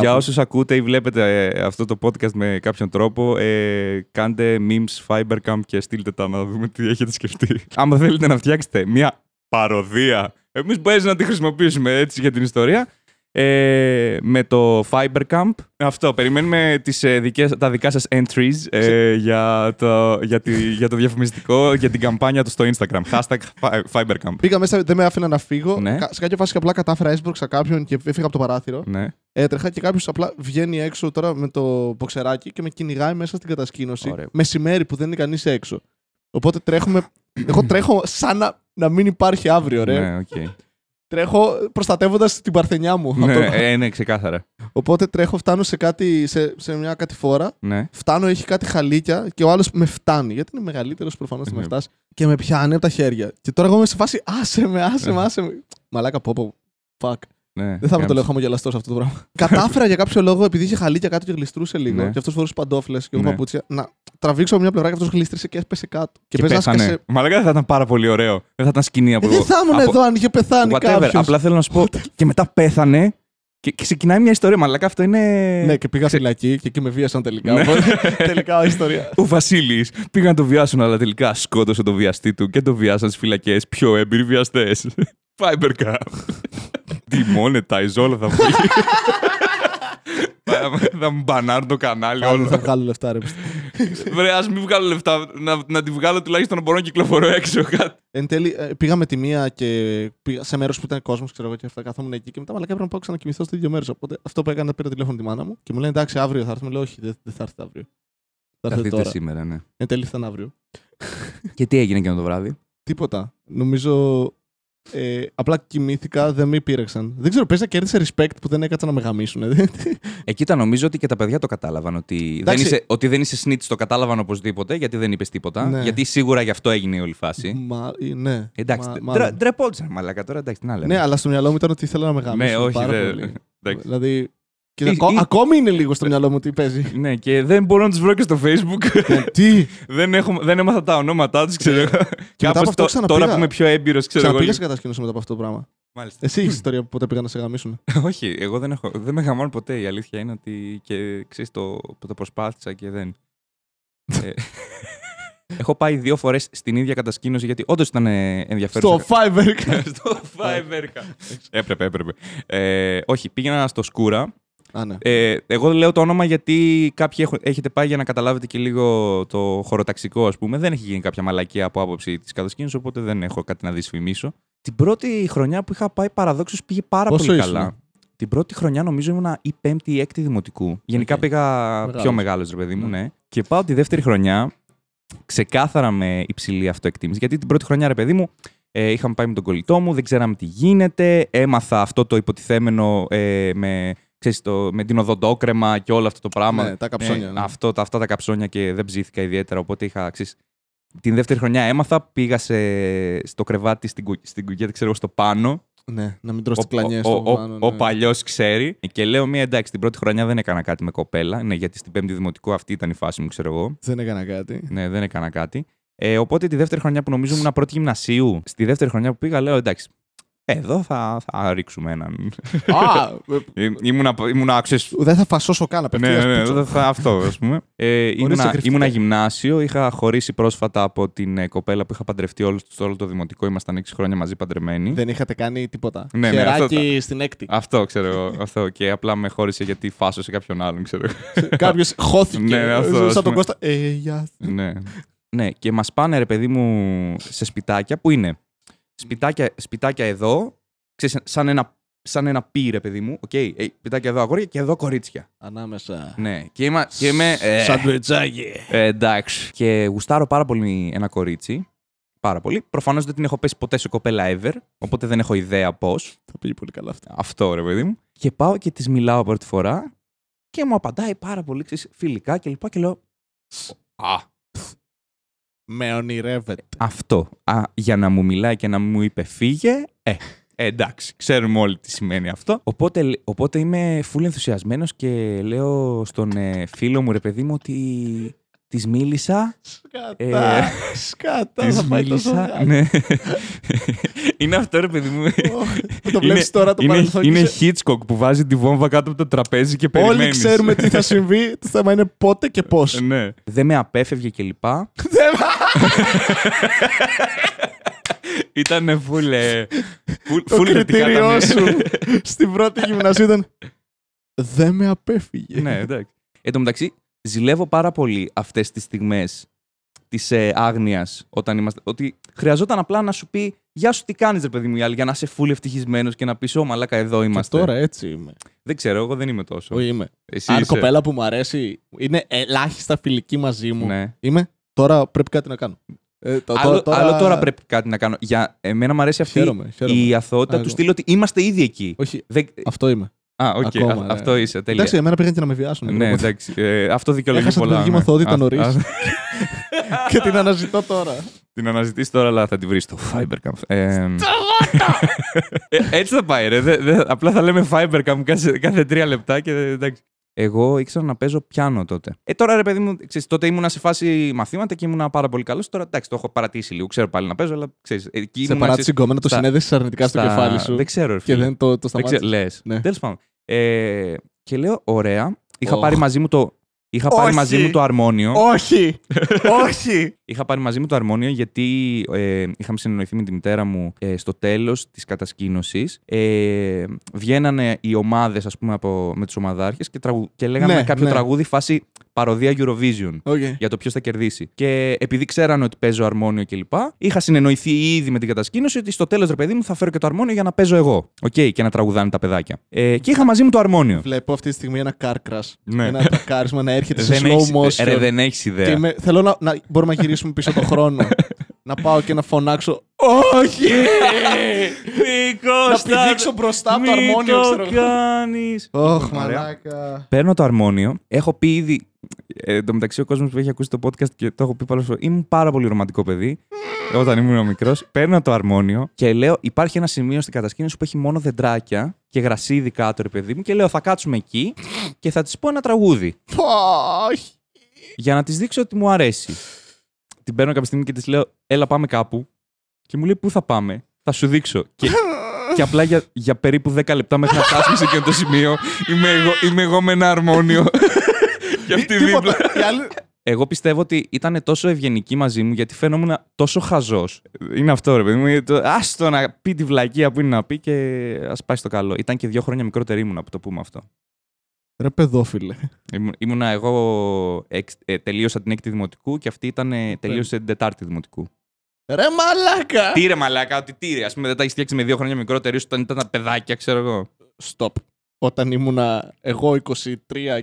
Για όσους ακούτε ή βλέπετε ε, αυτό το podcast με κάποιον τρόπο, ε, κάντε memes Fiber Camp και στείλτε τα να δούμε τι έχετε σκεφτεί. Άμα θέλετε να φτιάξετε μια παροδία, εμείς μπορεί να τη χρησιμοποιήσουμε έτσι για την ιστορία, ε, με το Fibercamp. Αυτό, περιμένουμε τις, ε, δικές, τα δικά σας entries ε, για, το, για, τη, για το διαφημιστικό, για την καμπάνια του στο Instagram. Hashtag Fi- Fibercamp. Πήγα μέσα, δεν με άφηνα να φύγω. Ναι. Κα- Σε κάποια φάση απλά κατάφερα, έσπρωξα κάποιον και έφυγα από το παράθυρο. Ναι. Έτρεχα και κάποιος απλά βγαίνει έξω τώρα με το μποξεράκι και με κυνηγάει μέσα στην κατασκήνωση. Ωραίο. Μεσημέρι που δεν είναι κανείς έξω. Οπότε τρέχουμε. Εγώ τρέχω σαν να, να μην υπάρχει αύριο, ρε. Ναι, οκ. Τρέχω προστατεύοντας την παρθενιά μου. ναι, Από το- ε, ναι, ξεκάθαρα. Οπότε τρέχω, φτάνω σε, κάτι, σε, σε μια κατηφόρα. Ναι. Φτάνω, έχει κάτι χαλίκια και ο άλλος με φτάνει. Γιατί είναι μεγαλύτερος προφανώς θα με Ναι. φτάσεις. Και με πιάνει από τα χέρια. Και τώρα εγώ είμαι σε φάση άσε με, άσε με, άσε με. Μαλάκα πω, πω. Fuck. ναι. Δεν θα με το λέω χαμογελαστό σε αυτό το πράγμα. Κατάφερα για κάποιο λόγο, επειδή είχε χαλίκια κάτω και γλιστρούσε λίγο, Ναι. και αυτός φορούσε παντόφλες και εγώ Ναι. παπούτσια, να τραβήξω από μια πλευρά και αυτός γλίστρισε και έπεσε κάτω. Και, Και πες να πέθανε. σκάσε. Μαλάκα δεν θα ήταν πάρα πολύ ωραίο. Δεν θα ήταν σκηνή από Ε, δεν θα ήμουν από- εδώ αν είχε πεθάνει Whatever. κάποιος. Απλά θέλω να σου πω. και μετά πέθανε και, και ξεκινάει μια ιστορία. Μαλάκα αυτό είναι. Ναι, και πήγα φυλακή και εκεί με βίασαν τελικά. Ναι. Οπότε, τελικά ιστορία. Ο Βασίλης πήγαν να το βιάσουν, αλλά τελικά σκότωσε το βιαστή του και το βιάσαν στις φυλακές πιο έμπειροι βιαστές. Fiber Cup. Demonetize όλα θα βγει. Θα- Θα μου μπανάρουν το κανάλι Άλλο θα όλο. βγάλω λεφτά, ρε. Βρε, ας μην βγάλω λεφτά. Να, να τη βγάλω τουλάχιστον να μπορώ να κυκλοφορώ έξω. κάτι. Εν τέλει, ε, πήγα με τη μία και πήγα σε μέρος που ήταν κόσμος, ξέρω εγώ, και αυτά. Καθόμουν εκεί και μετά μαλακά έπρεπε να πάω ξανακοιμηθώ στο ίδιο μέρος. Οπότε αυτό που έκανα, πήρα τηλέφωνο τη μάνα μου και μου λένε εντάξει, αύριο θα έρθουμε. Λέω όχι, δεν, δεν θα έρθετε αύριο. Θα Θα έρθετε έρθετε τώρα. σήμερα, ναι. Εν τέλει ήταν αύριο. Και τι έγινε εκείνο το βράδυ; Τίποτα. Νομίζω. Ε, απλά κοιμήθηκα, δεν με πήρεξαν. Δεν ξέρω, παίζει να κέρδισε respect που δεν έκατσα να με γαμίσουν. Εκεί ήταν νομίζω ότι και τα παιδιά το κατάλαβαν. Ότι, δεν Εντάξει. είσαι, ότι δεν είσαι snitch, το κατάλαβαν οπωσδήποτε, γιατί δεν είπες τίποτα. Ναι. Γιατί σίγουρα γι' αυτό έγινε η όλη φάση. Μα, ε, ναι. Εντάξει, Μα- ντρε- μάλλον. ντρεπόντουσαν μαλάκα τώρα, εντάξει, τι να λέμε. Ναι, αλλά στο μυαλό μου ήταν ότι ήθελα να με γαμίσουν. Ναι, όχι, πάρα δεν. πολύ. εντάξει. Δηλαδή. Και Ή- ακό- ή- Ακόμη είναι λίγο στο μυαλό μου τι παίζει. Ναι, και δεν μπορώ να του βρω και στο Facebook. Ε, τι; δεν, έχω, δεν έμαθα τα ονόματά τους, ξέρω εγώ. μετά από Κάπως αυτό το- ξαναπήγα. τώρα που είμαι πιο έμπειρος, ξέρω εγώ. Ξαναπήγα σε κατασκήνωση μετά από αυτό το πράγμα. Μάλιστα. Εσύ έχεις ιστορία που ποτέ πήγαν να σε γαμίσουν. Όχι, εγώ δεν, έχω, δεν με γαμώνω ποτέ. Η αλήθεια είναι ότι και ξέρεις, το, το προσπάθησα και δεν. Ε, έχω πάει δύο φορές στην ίδια κατασκήνωση γιατί όντως ήταν ε, ενδιαφέρον. Στο Fiverr. Στο Fiverr. έπρεπε, έπρεπε. Ε, όχι, πήγαινα στο Σκούρα. Α, ναι. Ε, εγώ λέω το όνομα γιατί κάποιοι έχω- έχετε πάει για να καταλάβετε και λίγο το χωροταξικό, ας πούμε. Δεν έχει γίνει κάποια μαλακία από άποψη της κατασκήνωσης, οπότε δεν έχω κάτι να δυσφημίσω. Την πρώτη χρονιά που είχα πάει παραδόξως πήγε πάρα Πόσο πολύ ήσουν; καλά. Την πρώτη χρονιά νομίζω ήμουνα η πέμπτη ή έκτη δημοτικού. Γενικά Οκ. πήγα Μεγάλος. πιο μεγάλος, ρε παιδί μου, Ναι. ναι. Και πάω τη δεύτερη χρονιά ξεκάθαρα με υψηλή αυτοεκτίμηση. Γιατί την πρώτη χρονιά, ρε παιδί μου, ε, είχαμε πάει με τον κολλητό μου, δεν ξέραμε τι γίνεται. Έμαθα αυτό το υποτιθέμενο ε, με, ξέρεις, το, με την οδοντόκρεμα και όλο αυτό το πράγμα. Ναι, τα καψόνια, Ε, ναι. αυτό, τα, αυτά τα καψόνια και δεν ψήθηκα ιδιαίτερα. Οπότε είχα. Ξέρεις, την δεύτερη χρονιά έμαθα, πήγα σε, στο κρεβάτι στην, κου- στην κουκέτα, ξέρω εγώ, στο πάνω. Ναι, να μην τρως τις Ο, κλανιές ο, στο ο, πάνω, ο ναι. παλιός ξέρει. Και λέω μία εντάξει, την πρώτη χρονιά δεν έκανα κάτι με κοπέλα. Ναι, γιατί στην πέμπτη δημοτικού αυτή ήταν η φάση μου, ξέρω εγώ. Δεν έκανα κάτι. Ναι, δεν έκανα κάτι. Ε, οπότε τη δεύτερη χρονιά που νομίζω ήμουν πρώτη γυμνασίου, στη δεύτερη χρονιά που πήγα, λέω εντάξει. Εδώ θα, θα ρίξουμε έναν. Α, ε, Ή- ήμουνα, ήμουνα ξέρεις, δεν θα φασώσω καν ναι, απευθείας. ναι, ναι, πούτσο. δεν θα, αυτό, ας πούμε. Ε, ήμουνα, εκρηκτικά. ήμουνα γυμνάσιο, είχα χωρίσει πρόσφατα από την ε, κοπέλα που είχα παντρευτεί όλο, στο όλο το δημοτικό. Ήμασταν 6 χρόνια μαζί παντρεμένοι. Δεν είχατε κάνει τίποτα. Ναι, ναι, Χεράκι αυτό στην έκτη. Αυτό ξέρω εγώ. Αυτό. Και απλά με χώρισε γιατί φάσω σε κάποιον άλλον, ξέρω εγώ. Κάποιος χώθηκε. Ναι, ναι, αυτό, ας σαν τον πούμε. Κώστα. Ε, γεια σου. ναι. ναι, και μας πάνε ρε παιδί μου σε σπιτάκια που είναι σπιτάκια, σπιτάκια εδώ, ξέρεις, σαν ένα, σαν ένα πι, ρε παιδί μου. Οκ, ε, σπιτάκια εδώ αγόρια και εδώ κορίτσια. Ανάμεσα. Ναι, και, είμαι, και είμαι. ε, Σαντουιτσάκι. ε, εντάξει. Και γουστάρω πάρα πολύ ένα κορίτσι. Πάρα πολύ. Προφανώς δεν την έχω πέσει ποτέ σε κοπέλα ever, οπότε δεν έχω ιδέα πώς. Θα πήγε πολύ καλά αυτό. Αυτό ρε παιδί μου. Και πάω και της μιλάω πρώτη φορά και μου απαντάει πάρα πολύ ξέρεις, φιλικά και λοιπά και λέω. Α, Με ονειρεύεται. αυτό. Α, για να μου μιλάει και να μου είπε φύγε. Ε, ε, εντάξει, ξέρουμε όλοι τι σημαίνει αυτό. Οπότε, οπότε είμαι full ενθουσιασμένος και λέω στον ε, φίλο μου ρε παιδί μου ότι της μίλησα Σκατάς. Ε, Σκατάς. Της Θα πάει τόσο μίλησα. γάμο. Ναι. είναι αυτό, ρε παιδί μου. Το βλέπεις τώρα το είναι, παρελθόν. είναι και σε- Hitchcock που βάζει τη βόμβα κάτω από το τραπέζι και περιμένεις. Όλοι ξέρουμε τι θα συμβεί. Το θέμα είναι πότε και πώς. ναι. Δεν με απέφευγε και λοιπά. Ήταν full, ε, full, Το full θετικά τα κριτήριό μη- σου στην πρώτη γυμνασίου ήταν. Δεν με απέφυγε. ναι, εντάξει. Εν τω μεταξύ, ζηλεύω πάρα πολύ αυτές τις στιγμές της ε, άγνοιας όταν είμαστε... Ότι χρειαζόταν απλά να σου πει «Γεια σου, τι κάνεις ρε παιδί μου» η άλλη, για να είσαι full ευτυχισμένος και να πεις «Ω μαλάκα, εδώ Και είμαστε». τώρα έτσι είμαι. Δεν ξέρω, εγώ δεν είμαι τόσο. Όχι είμαι. Εσύ Αν είσαι. κοπέλα που μου αρέσει είναι ελάχιστα φιλική μαζί μου. Ναι. Είμαι. Τώρα πρέπει κάτι να κάνω. Ε, το- Άλλο, τώρα- άλλο τώρα πρέπει κάτι να κάνω. Για εμένα μου αρέσει αυτή Χαίρομαι, χαίρομαι. η αθωότητα Α, του εγώ. στυλ ότι είμαστε ήδη εκεί. Όχι, Δεν... αυτό είμαι. Α, οκ, ακόμα, α- ναι. αυτό είσαι. Τέλεια. Εντάξει, εμένα πήγαν και να με βιάσουν. ναι, οπότε. εντάξει. Ε, αυτό δικαιολογεί Έχασα την πολλά. παιδική ναι. μου αθωότητα Α, νωρίς. α, και την αναζητώ τώρα. την αναζητείς τώρα, αλλά θα τη βρεις στο Fiber Camp. Ε, ε, έτσι θα πάει, ρε. Δε- δε- απλά θα λέμε Fiber Camp κάθε, κάθε τρία λεπτά και εντάξει. Εγώ ήξερα να παίζω πιάνο τότε. Ε, τώρα ρε παιδί μου, ξέρεις, τότε ήμουνα σε φάση μαθήματα και ήμουνα πάρα πολύ καλός. Τώρα εντάξει, το έχω παρατήσει λίγο. Ξέρω πάλι να παίζω, αλλά ξέρεις. Εκεί Σε ήμουνα, παράτηση ξέρεις, γκόμενα το στα- συνέδεσαι αρνητικά στο στα- κεφάλι σου. Δεν ξέρω, ρε, Και φίλε. δεν το, το Δεν ξέρω, σταμάτησες. λες. Ναι. Τέλος πάντων. Ε, και λέω, ωραία. Είχα Οχ. πάρει μαζί μου το. Είχα πάρει Όχι. μαζί μου το αρμόνιο. Όχι! Όχι! Είχα πάρει μαζί μου το αρμόνιο γιατί ε, είχαμε συνεννοηθεί με τη μητέρα μου ε, στο τέλος της κατασκήνωσης. Ε, βγαίνανε οι ομάδες, ας πούμε, από, με τους ομαδάρχες και, τραγου, και λέγανε Ναι, κάποιο ναι. τραγούδι φάση παρωδία Eurovision. Οκ. Για το ποιος θα κερδίσει. Και επειδή ξέρανε ότι παίζω αρμόνιο κλπ., είχα συνεννοηθεί ήδη με την κατασκήνωση ότι στο τέλος, ρε παιδί μου, θα φέρω και το αρμόνιο για να παίζω εγώ. Οκ, και να τραγουδάνε τα παιδάκια. Ε, και είχα μαζί μου το αρμόνιο. Βλέπω αυτή τη στιγμή ένα car crash. Ναι. Ένα τρακάρισμα να έρχεται σε Δεν slow έχεις- motion. Ρε, δεν έχεις ιδέα. Και είμαι- θέλω να, να μπορούμε να γυρίσουμε πίσω το χρόνο. να πάω και να φωνάξω. Όχι! Νίκο, να πηδήξω μπροστά από το αρμόνιο, ξέρω εγώ. κάνεις. Ωχ, Λοιπόν, ωραία. μαλάκα. Παίρνω το αρμόνιο. Έχω πει ήδη. Ε, εν τω μεταξύ, ο κόσμος που έχει ακούσει το podcast και το έχω πει πολλές φορές. Ήμουν πάρα πολύ ρομαντικό παιδί όταν ήμουν μικρός. Παίρνω το αρμόνιο και λέω: Υπάρχει ένα σημείο στην κατασκήνωση που έχει μόνο δεντράκια και γρασίδι κάτω, ρε παιδί μου. Και λέω: Θα κάτσουμε εκεί και θα της πω ένα τραγούδι. Όχι. Για να της δείξω ότι μου αρέσει. Την παίρνω κάποια στιγμή και της λέω: Έλα, πάμε κάπου. Και μου λέει: Πού θα πάμε, θα σου δείξω. Και και απλά για, για περίπου 10 λεπτά μέχρι να φτάσουμε σε εκείνο το σημείο είμαι εγώ, είμαι εγώ με ένα αρμόνιο. Και αυτή δίπλα. Τίποτα. Οι άλλοι- Εγώ πιστεύω ότι ήταν τόσο ευγενική μαζί μου γιατί φαινόμουν τόσο χαζός. Είναι αυτό, ρε παιδί μου. το- Άστο να πει τη βλακεία που είναι να πει και ας πάει στο καλό. Ήταν και δύο χρόνια μικρότερη ήμουνα που το πούμε αυτό. Ρε παιδόφιλε. Ήμουν- Ήμουνα εγώ. εξ- ε, τελείωσα την έκτη δημοτικού και αυτή ήταν, ε, τελείωσε την τετάρτη δημοτικού. Ρε μαλάκα. Τι ρε μαλάκα, ότι τι ρε. Α πούμε δεν τα έχεις φτιάξει με δύο χρόνια μικρότερη σου όταν ήταν τα παιδάκια, ξέρω εγώ. Stop. Όταν ήμουνα εγώ 23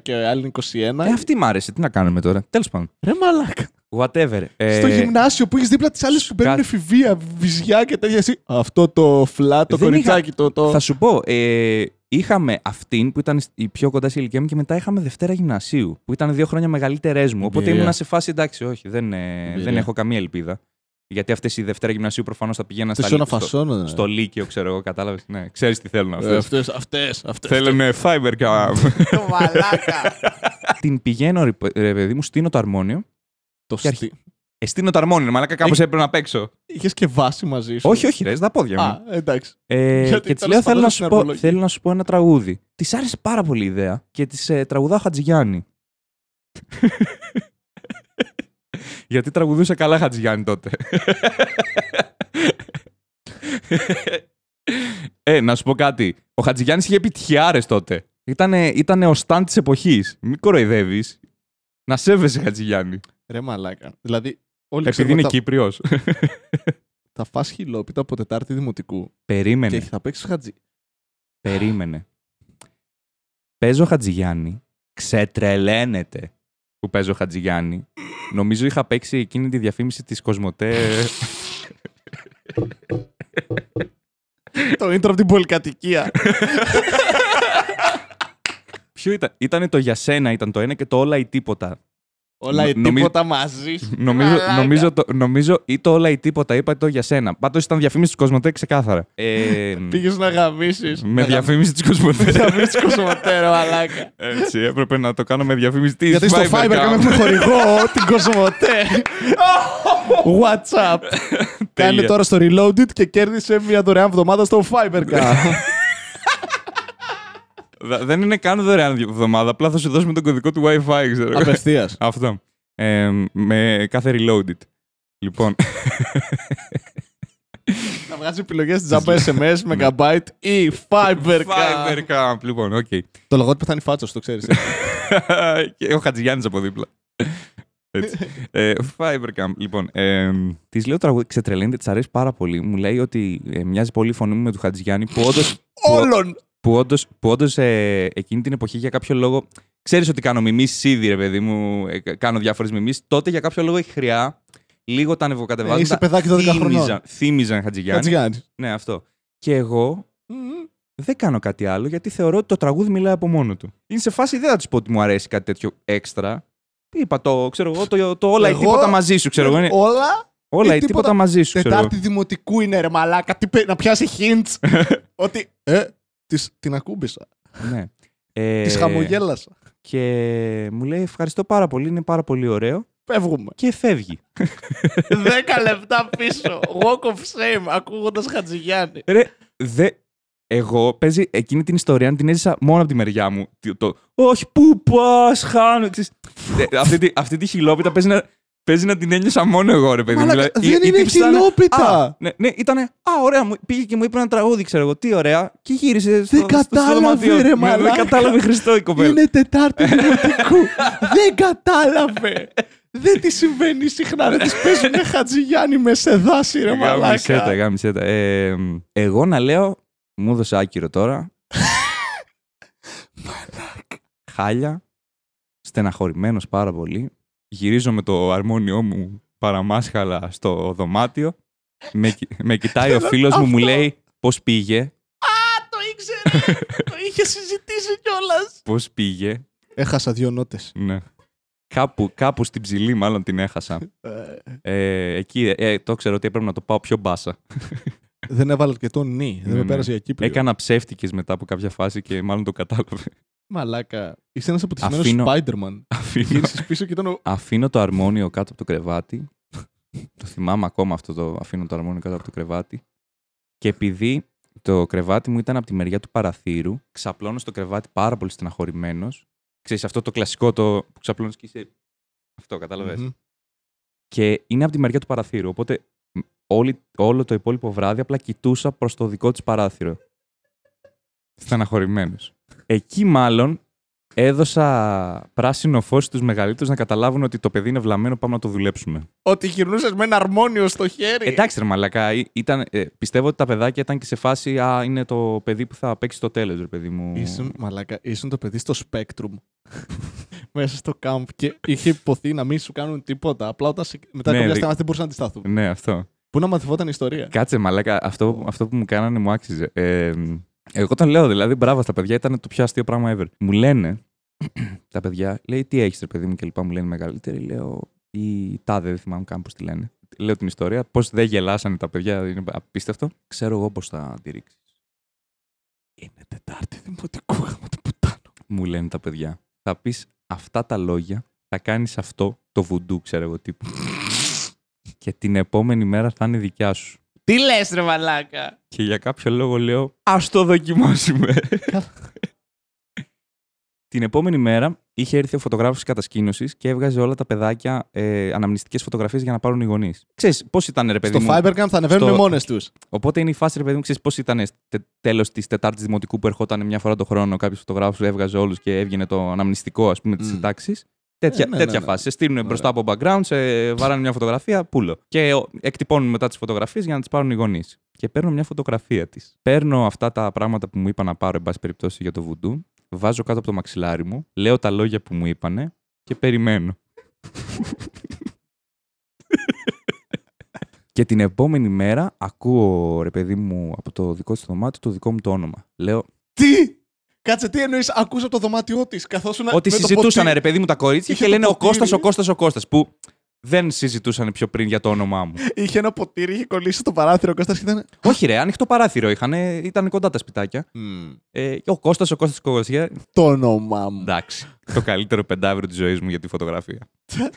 και άλλοι 21. Ε, αυτή μ' άρεσε. Τι να κάνουμε τώρα; Τέλος πάντων. Ρε μαλάκα. Whatever. Ε, Στο γυμνάσιο που έχεις δίπλα τις άλλες που παίρνουν κα- εφηβεία, βυζιά και τέτοια. Εσύ, αυτό το φλά, το Δεν κοριτσάκι, το. το... Θα σου πω, ε, είχαμε αυτήν που ήταν η πιο κοντά στη ηλικία μου και μετά είχαμε Δευτέρα Γυμνασίου που ήταν δύο χρόνια μεγαλύτερές μου. Οπότε Εμπειρία. ήμουν σε φάση εντάξει, όχι, δεν, ε, Εμπειρία. δεν έχω καμία ελπίδα. Γιατί αυτές οι Δευτέρα Γυμνασίου προφανώς θα πηγαίναν Τι στα σου να στο, φασώνω. στο Λύκειο, ξέρω εγώ, κατάλαβες. Ναι, ξέρεις τι θέλουν αυτές. Αυτές, αυτές. αυτές. Θέλουν fiber cam. Το μαλάκα. Την πηγαίνω, ρε, ρε παιδί μου, στείνω το αρμόνιο. Το Και αρχι- στή. Ε, στείνω το αρμόνιο, μαλάκα κάπως Έχει- έπρεπε να παίξω. Είχες και βάση μαζί σου. όχι, όχι, ρε, στα πόδια μου. Α, εντάξει. Ε, Γιατί και της τέλος λέω: πάντων θέλω να, στην σου πω, αρμολογία. θέλω να σου πω ένα τραγούδι. Της άρεσε πάρα πολύ η ιδέα και της ε, τραγουδάω Χατζηγιάννη. Γιατί τραγουδούσε καλά Χατζηγιάννη τότε. ε, να σου πω κάτι. Ο Χατζηγιάννης είχε επιτυχιάρες τότε. Ήτανε, ήτανε ο στάν της εποχής. Μην κοροϊδεύεις. Να σέβεσαι Χατζηγιάννη. Ρε μαλάκα. Δηλαδή, όλοι Επειδή είναι ξέρουμε θα, Κύπριος. θα φας χιλόπιτα από Τετάρτη Δημοτικού Περίμενε. και θα παίξεις χατζή. Περίμενε. Παίζω Χατζηγιάννη. Ξετρελαίνεται που παίζω Χατζηγιάννη. Νομίζω είχα παίξει εκείνη τη διαφήμιση της Κοσμοτέ. το intro από την πολυκατοικία. Ποιο ήταν. Ήτανε το για σένα ήταν το ένα και το όλα ή τίποτα. Όλα η Νομίζω- τίποτα μαζί σου. Νομίζω, Μαλάκα. νομίζω, το, νομίζω ή το όλα ή τίποτα είπα ή το για σένα. Πάντως ήταν διαφήμιση της Κοσμοτέ ξεκάθαρα. Ε, Πήγες να γαμίσεις. με διαφήμιση της Κοσμοτέ. Διαφήμιση κοσμοτέρο, μαλάκα. Έτσι, έπρεπε να το κάνω με διαφήμιση της Γιατί στο Fiverr Cam. κάνουμε χορηγό την Κοσμοτέ. What's up; Κάνε Τέλεια. τώρα στο Reloaded και κέρδισε μια δωρεάν εβδομάδα στο Fiverr. Δε- Δεν είναι καν δωρεάν εβδομάδα, απλά θα σου δώσουμε τον κωδικό του Wi-Fi, ξέρω. Απευθείας. Αυτό. Ε, με κάθε reloaded. Λοιπόν, Να βγάζει επιλογές τζάμπα SMS, Megabyte ή Fiverr. Fiverr Camp. Λοιπόν, οκ. Το λογότυπο θα είναι φάτσος, το ξέρεις. και ο Χατζηγιάννης από δίπλα. Έτσι. ε, Fiverr Camp. Λοιπόν, ε, της λέω τραγούδι, ξετρελαίνεται, της αρέσει πάρα πολύ. Μου λέει ότι ε, μοιάζει πολύ η φωνή μου με του Χατζηγιάννη, που όντω Όλων. Που όντως, που όντως, ε, εκείνη την εποχή για κάποιο λόγο. Ξέρεις ότι κάνω μιμήσεις ήδη, ρε παιδί μου. ε, κάνω διάφορες μιμήσεις. Τότε για κάποιο λόγο η χρειά, λίγο τα Ε, ανεβοκατεβάζοντα. είσαι παιδάκι 12 χρονών. θύμιζαν, θύμιζαν Χατζηγιάννη. Χατζηγιάννη. Ναι, αυτό. Και εγώ δεν κάνω κάτι άλλο γιατί θεωρώ ότι το τραγούδι μιλάει από μόνο του. Είναι σε φάση δεν θα του πω ότι μου αρέσει κάτι τέτοιο έξτρα. Είπα το, ξέρω εγώ, το, το όλα ή Εγώ- τίποτα μαζί σου, ξέρω εγώ. είναι Όλα όλα ή τίποτα- τίποτα μαζί σου, ξέρω εγώ. Τετάρτη δημοτικού είναι ρε μαλάκα. Τι πέ- να πιάσει hints. ότι. Ε, της, την ακούμπησα. Ναι. Ε, Τη χαμογέλασα. Και μου λέει ευχαριστώ πάρα πολύ, είναι πάρα πολύ ωραίο. Φεύγουμε. Και φεύγει. 10 λεπτά πίσω. Walk of shame ακούγοντας Χατζηγιάννη. Ρε, δε... Εγώ παίζει εκείνη την ιστορία, την έζησα μόνο από τη μεριά μου. Τι- Το, Όχι, πού πας, χάνω. ξέρεις. Ε, αυτή, τη, αυτή τη χιλόπιτα παίζει να, παίζει να την ένιωσα μόνο εγώ, ρε παιδί μου. Μαλάκα, Δηλαδή, δεν η- η είναι τύψη ήταν- χιλόπιτα. Α, ναι, ναι, ήτανε. Α, ωραία, μου πήγε και μου είπε ένα τραγούδι, ξέρω εγώ. Τι ωραία. Και γύρισε. Στο, Δεν στο- στο κατάλαβε, δωμάτιο. ρε Ναι, μαλάκα. Δεν κατάλαβε Χριστό η κοπέλα. Είναι Τετάρτη δημοτικού. Δεν κατάλαβε. Δεν τη συμβαίνει συχνά να της παίζουν Χατζηγιάννη με σε δάση, ρε Γάμισε τα, μαλάκα. γάμισε τα. Ε, εγώ να λέω, μου έδωσε άκυρο τώρα. Χάλια, στεναχωρημένος πάρα πολύ. Γυρίζω με το αρμόνιό μου παραμάσχαλα στο δωμάτιο. Με, κι- με κοιτάει ο φίλος μου, μου Αυτό. λέει πώς πήγε, Το ήξερε. Το είχε συζητήσει κιόλας. πώς πήγε; Έχασα δύο νότες. Ναι. Κάπου, κάπου στην ψηλή μάλλον την έχασα. Ε, εκεί ε, το ξέρω ότι έπρεπε να το πάω πιο μπάσα. Δεν έβαλε αρκετό νι. Δεν Ναι, με ναι. πέρασε για Κύπριο. Έκανα ψεύτικες μετά από κάποια φάση και μάλλον το κατάλαβε. Μαλάκα. Είσαι ένας αποτυχημένος Αφήνω- Spider-Man. Αφήνω, Γύρισες πίσω και ήταν ο. αφήνω το αρμόνιο κάτω από το κρεβάτι. το θυμάμαι ακόμα αυτό το αφήνω το αρμόνιο κάτω από το κρεβάτι. Και επειδή Το κρεβάτι μου ήταν από τη μεριά του παραθύρου. Ξαπλώνω στο κρεβάτι πάρα πολύ στεναχωρημένος. Ξέρεις, αυτό το κλασικό το που ξαπλώνεις και είσαι. Αυτό, κατάλαβες. Μμμ. Και είναι από τη μεριά του παραθύρου. Οπότε μ, όλη, όλο το υπόλοιπο βράδυ απλά κοιτούσα προς το δικό της παράθυρο. Στεναχωρημένος. Εκεί μάλλον έδωσα πράσινο φως στους μεγαλύτερους να καταλάβουν ότι το παιδί είναι βλαμμένο, πάμε να το δουλέψουμε. Ότι γυρνούσες με ένα αρμόνιο στο χέρι. Εντάξει, ρε Μαλακά, ή- ήταν, ε, πιστεύω ότι τα παιδάκια ήταν και σε φάση Α, είναι το παιδί που θα παίξει στο τέλος, ρε παιδί μου. Ήσουν, μαλάκα, ήσουν το παιδί στο Spectrum. Μέσα στο camp και είχε υποθεί να μην σου κάνουν τίποτα. Απλά όταν σε- μετά Ναι, κάποια δι- στιγμή δεν μπορούσαν να αντισταθούν. Ναι, αυτό. Πού να μαθηβόταν η ιστορία; Κάτσε, μαλάκα, αυτό, αυτό που μου κάνανε μου άξιζε. Ε, εγώ τον λέω, δηλαδή, μπράβο στα παιδιά, ήταν το πιο αστείο πράγμα ever. Μου λένε τα παιδιά, λέει, τι έχεις, ρε παιδί μου, και λοιπά. Μου λένε μεγαλύτερη. Λέω, η τάδε, δεν θυμάμαι καν πώς τη λένε. Λέω την ιστορία, πώς δεν γελάσανε τα παιδιά, είναι απίστευτο. Ξέρω εγώ πώς θα τη ρίξεις. Είναι Τετάρτη Δημοτικού γάμο του πουτάνου. Μου λένε τα παιδιά. Θα πεις αυτά τα λόγια, θα κάνεις αυτό το βουντού, ξέρω εγώ τύπου. και την επόμενη μέρα θα είναι δικιά σου. Τι λες, ρε μαλάκα; Και για κάποιο λόγο λέω, ας το δοκιμάσουμε. Την επόμενη μέρα είχε έρθει ο φωτογράφος της κατασκήνωσης και έβγαζε όλα τα παιδάκια ε, αναμνηστικές φωτογραφίες για να πάρουν οι γονείς. Ξέρεις πώς ήταν ρε παιδί Στο μου; Fibercam θα ανεβαίνουν Στο- μόνες τους. Οπότε είναι η φάση ρε παιδί μου, ξέρεις πώς ήταν τε, τέλος της Τετάρτης Δημοτικού που ερχόταν μια φορά το χρόνο κάποιος φωτογράφος έβγαζε όλους και έβγαινε το αναμνηστικό ας πούμε της Μμ. συντάξης. Τέτοια, Ε, ναι, τέτοια ναι, ναι. φάση. Σε στείλουν Ωραία. μπροστά από background, σε βάρανε μια φωτογραφία, πούλο. Και ο, εκτυπώνουν μετά τις φωτογραφίες για να τις πάρουν οι γονείς. Και παίρνω μια φωτογραφία της. Παίρνω αυτά τα πράγματα που μου είπαν να πάρω, εν πάση περιπτώσει, για το βουντού. Βάζω κάτω από το μαξιλάρι μου, λέω τα λόγια που μου είπανε και περιμένω. και την επόμενη μέρα ακούω, ρε παιδί μου, από το δικό της δωμάτιο το δικό μου το όνομα. Λέω Τι! Κάτσε, τι εννοείς, ακούσα από το δωμάτιό της. Καθόσουν. ότι με το συζητούσαν, ποτήρι. ρε παιδί μου, τα κορίτσια Είχε και το λένε ο ποτήρι. Κώστας, ο Κώστας, ο Κώστας, που δεν συζητούσαν πιο πριν για το όνομά μου. Είχε ένα ποτήρι, είχε κολλήσει στο παράθυρο. Ο Κώστας και ήταν. Όχι, ρε, ανοιχτό παράθυρο είχαν, ήταν κοντά τα σπιτάκια. Ε, και ο Κώστας, ο Κώστας, ο Κώστας. Το όνομά μου. Εντάξει. το καλύτερο πεντάβρο της ζωής μου για τη φωτογραφία.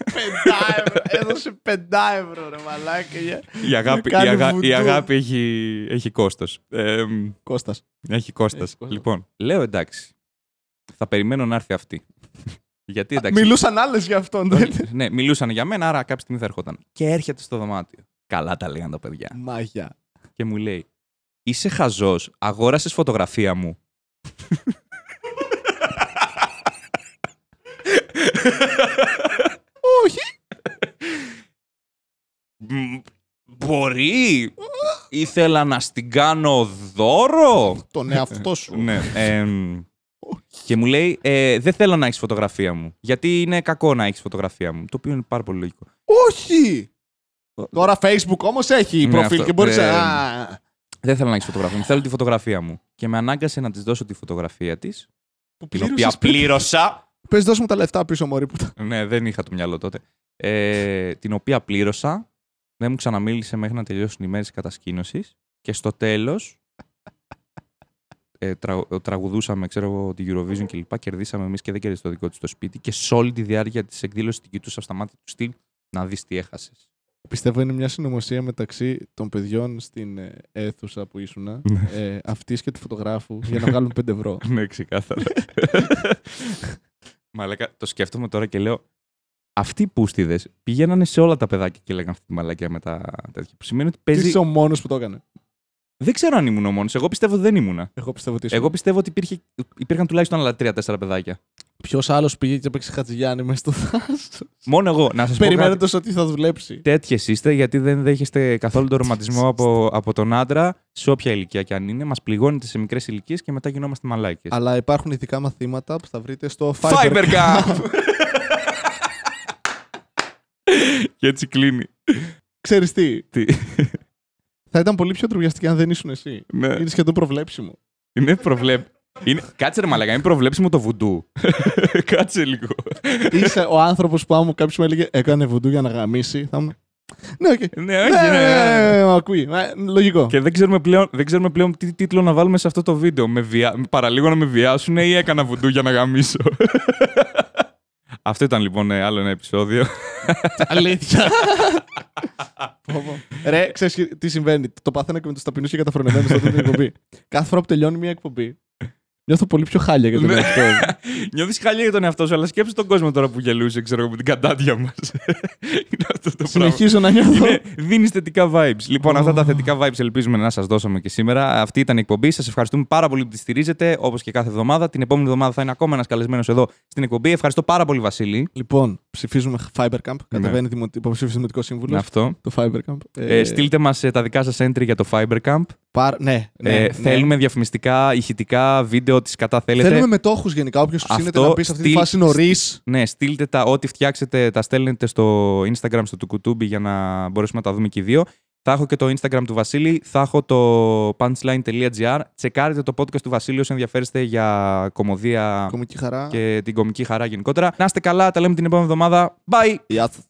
Πεντά ευρώ. Έδωσε πεντά ευρώ, ρε μαλάκα. για- Η αγάπη, η κάνει αγά- βουντού. η αγάπη έχει, έχει κόστος. Ε, Κώστας. έχει κόστος. Έχει κόστος. Λοιπόν, λέω εντάξει. Θα περιμένω να έρθει αυτή. Γιατί εντάξει. Μιλούσαν άλλες για αυτόν. Όχι, δεν- ναι, μιλούσαν για μένα, άρα κάποια στιγμή θα έρχονταν. Και έρχεται στο δωμάτιο. Καλά τα λέγανε τα παιδιά. Μάγια. Και μου λέει, Είσαι χαζός, αγόρασες φωτογραφία μου. Όχι. Μ, Μπορεί. Ήθελα να στην κάνω δώρο. Τον εαυτό σου. ναι. Εμ, και μου λέει, ε, δεν θέλω να έχεις φωτογραφία μου. Γιατί είναι κακό να έχεις φωτογραφία μου. Το οποίο είναι πάρα πολύ λογικό. Όχι. Τώρα Facebook όμως έχει Ναι, προφίλ αυτό. και μπορείς. Ε, να. Δεν θέλω να έχεις φωτογραφία μου. Θέλω τη φωτογραφία μου. Και με ανάγκασε να της δώσω τη φωτογραφία της. Που Την πλήρωσες οποία πριν. πλήρωσα. Πες δώσ' μου τα λεφτά πίσω, Μωρή. Που... τα- ναι, δεν είχα το μυαλό τότε. Ε, την οποία πλήρωσα. Δεν μου ξαναμίλησε μέχρι να τελειώσουν οι μέρες κατασκήνωσης. Και στο τέλος ε, τρα, τραγουδούσαμε, ξέρω εγώ, τη Eurovision και λοιπά. Κερδίσαμε εμείς και δεν κέρδισε το δικό της το σπίτι. Και σε όλη τη διάρκεια της εκδήλωσης την κοιτούσα στα μάτια του στυλ να δεις τι έχασες. Πιστεύω είναι μια συνωμοσία μεταξύ των παιδιών στην ε, αίθουσα που ήσουν, ε, αυτής και του φωτογράφου, για να βγάλουν 5 ευρώ. ναι, ξεκάθαρα. Μαλάκα, το σκέφτομαι τώρα και λέω. Αυτοί οι πούστιδε πηγαίνανε σε όλα τα παιδάκια και λέγανε αυτή τη μαλακιά με τα τέτοια. Που σημαίνει ότι Τι παίζει. είσαι ο μόνος που το έκανε. Δεν ξέρω αν ήμουν ο μόνος. Εγώ πιστεύω ότι δεν ήμουνα. Εγώ πιστεύω ότι είσαι. Εγώ πιστεύω ότι υπήρχε, υπήρχαν τουλάχιστον άλλα τρία-τέσσερα παιδάκια. Ποιος άλλος πήγε και έπαιξε Χατζηγιάννη μέσα στο δάσο. Μόνο εγώ. Να σας πω. κάτι. Περιμένοντας ότι θα δουλέψει. Τέτοιες είστε γιατί δεν δέχεστε καθόλου τον ρομαντισμό από, από τον άντρα σε όποια ηλικία κι αν είναι. Μας πληγώνετε σε μικρές ηλικίες και μετά γινόμαστε μαλάκες. Αλλά υπάρχουν ειδικά μαθήματα που θα βρείτε στο Fiverr. Fiverr Camp! και έτσι κλείνει. Ξέρεις τι, Τι; Θα ήταν πολύ πιο τροβιαστική αν δεν ήσουν εσύ. ναι. Είναι σχεδόν προβλέψιμο. Είναι προβλέπ... Είναι... Κάτσε ρε μαλάκα, είναι προβλέψιμο το βουντού. Κάτσε λίγο. Είσαι ο άνθρωπος που άμα κάποιος μου έλεγε έκανε βουντού για να γαμίσει, θα ήμουν. Ναι, οκ. ναι, Ναι, όχι, ναι, ναι, ναι. ναι, μ' ακούει. Ε, Λογικό. Και δεν ξέρουμε, πλέον, δεν ξέρουμε πλέον τι τίτλο να βάλουμε σε αυτό το βίντεο. Με βια... Παραλίγο να με βιάσουν ή έκανα βουντού για να γαμίσω. Αυτό ήταν λοιπόν ε, άλλο ένα επεισόδιο. Αλήθεια. Πω, πω. Ρε, ξέρεις τι συμβαίνει; Το πάθαινα και με τους ταπεινούς και καταφρονεμένους σε αυτή την εκπομπή. Κάθε φορά που τελειώνει μια εκπομπή, νιώθω πολύ πιο χάλια για τον Ναι. εαυτό μου. Νιώθεις χαλιά για τον εαυτό σου, αλλά σκέψου τον κόσμο τώρα που γελούσε, ξέρω εγώ, με την κατάντια μας. Είναι αυτό το πράγμα. Συνεχίζω να νιώθω. Είναι, δίνεις θετικά vibes. Λοιπόν, αυτά τα θετικά vibes ελπίζουμε να σας δώσαμε και σήμερα. Αυτή ήταν η εκπομπή. Σας ευχαριστούμε πάρα πολύ που τη στηρίζετε, όπως και κάθε εβδομάδα. Την επόμενη εβδομάδα θα είναι ακόμα ένας καλεσμένος εδώ στην εκπομπή. Ευχαριστώ πάρα πολύ, Βασίλη. Λοιπόν, ψηφίζουμε Fibercamp. Κατεβαίνει δημο- υποψήφιος δημοτικός σύμβουλος. Αυτό. Το Fibercamp. Ε, στείλτε μας τα δικά σας entry για το Fibercamp. Πάρ... Ναι, ναι, Ε, ναι. Θέλουμε διαφημιστικά, ηχητικά, βίντεο της κατά θέλετε. Θέλουμε μετόχους γενικά. Όποιος Αυτό ψήνεται να πει σε αυτή τη στείλ- φάση νωρίς. Ναι, στείλτε τα, ό,τι φτιάξετε, τα στέλνετε στο Instagram, στο Τουκουτούμπι για να μπορέσουμε να τα δούμε και οι δύο. Θα έχω και το Instagram του Βασίλη, θα έχω το punchline.gr. Τσεκάρετε το podcast του Βασίλη όσοι ενδιαφέρεστε για κομμωδία Κομική χαρά. και την κομική χαρά γενικότερα. Να είστε καλά, τα λέμε την επόμενη εβδομάδα. Bye! Γεια σας.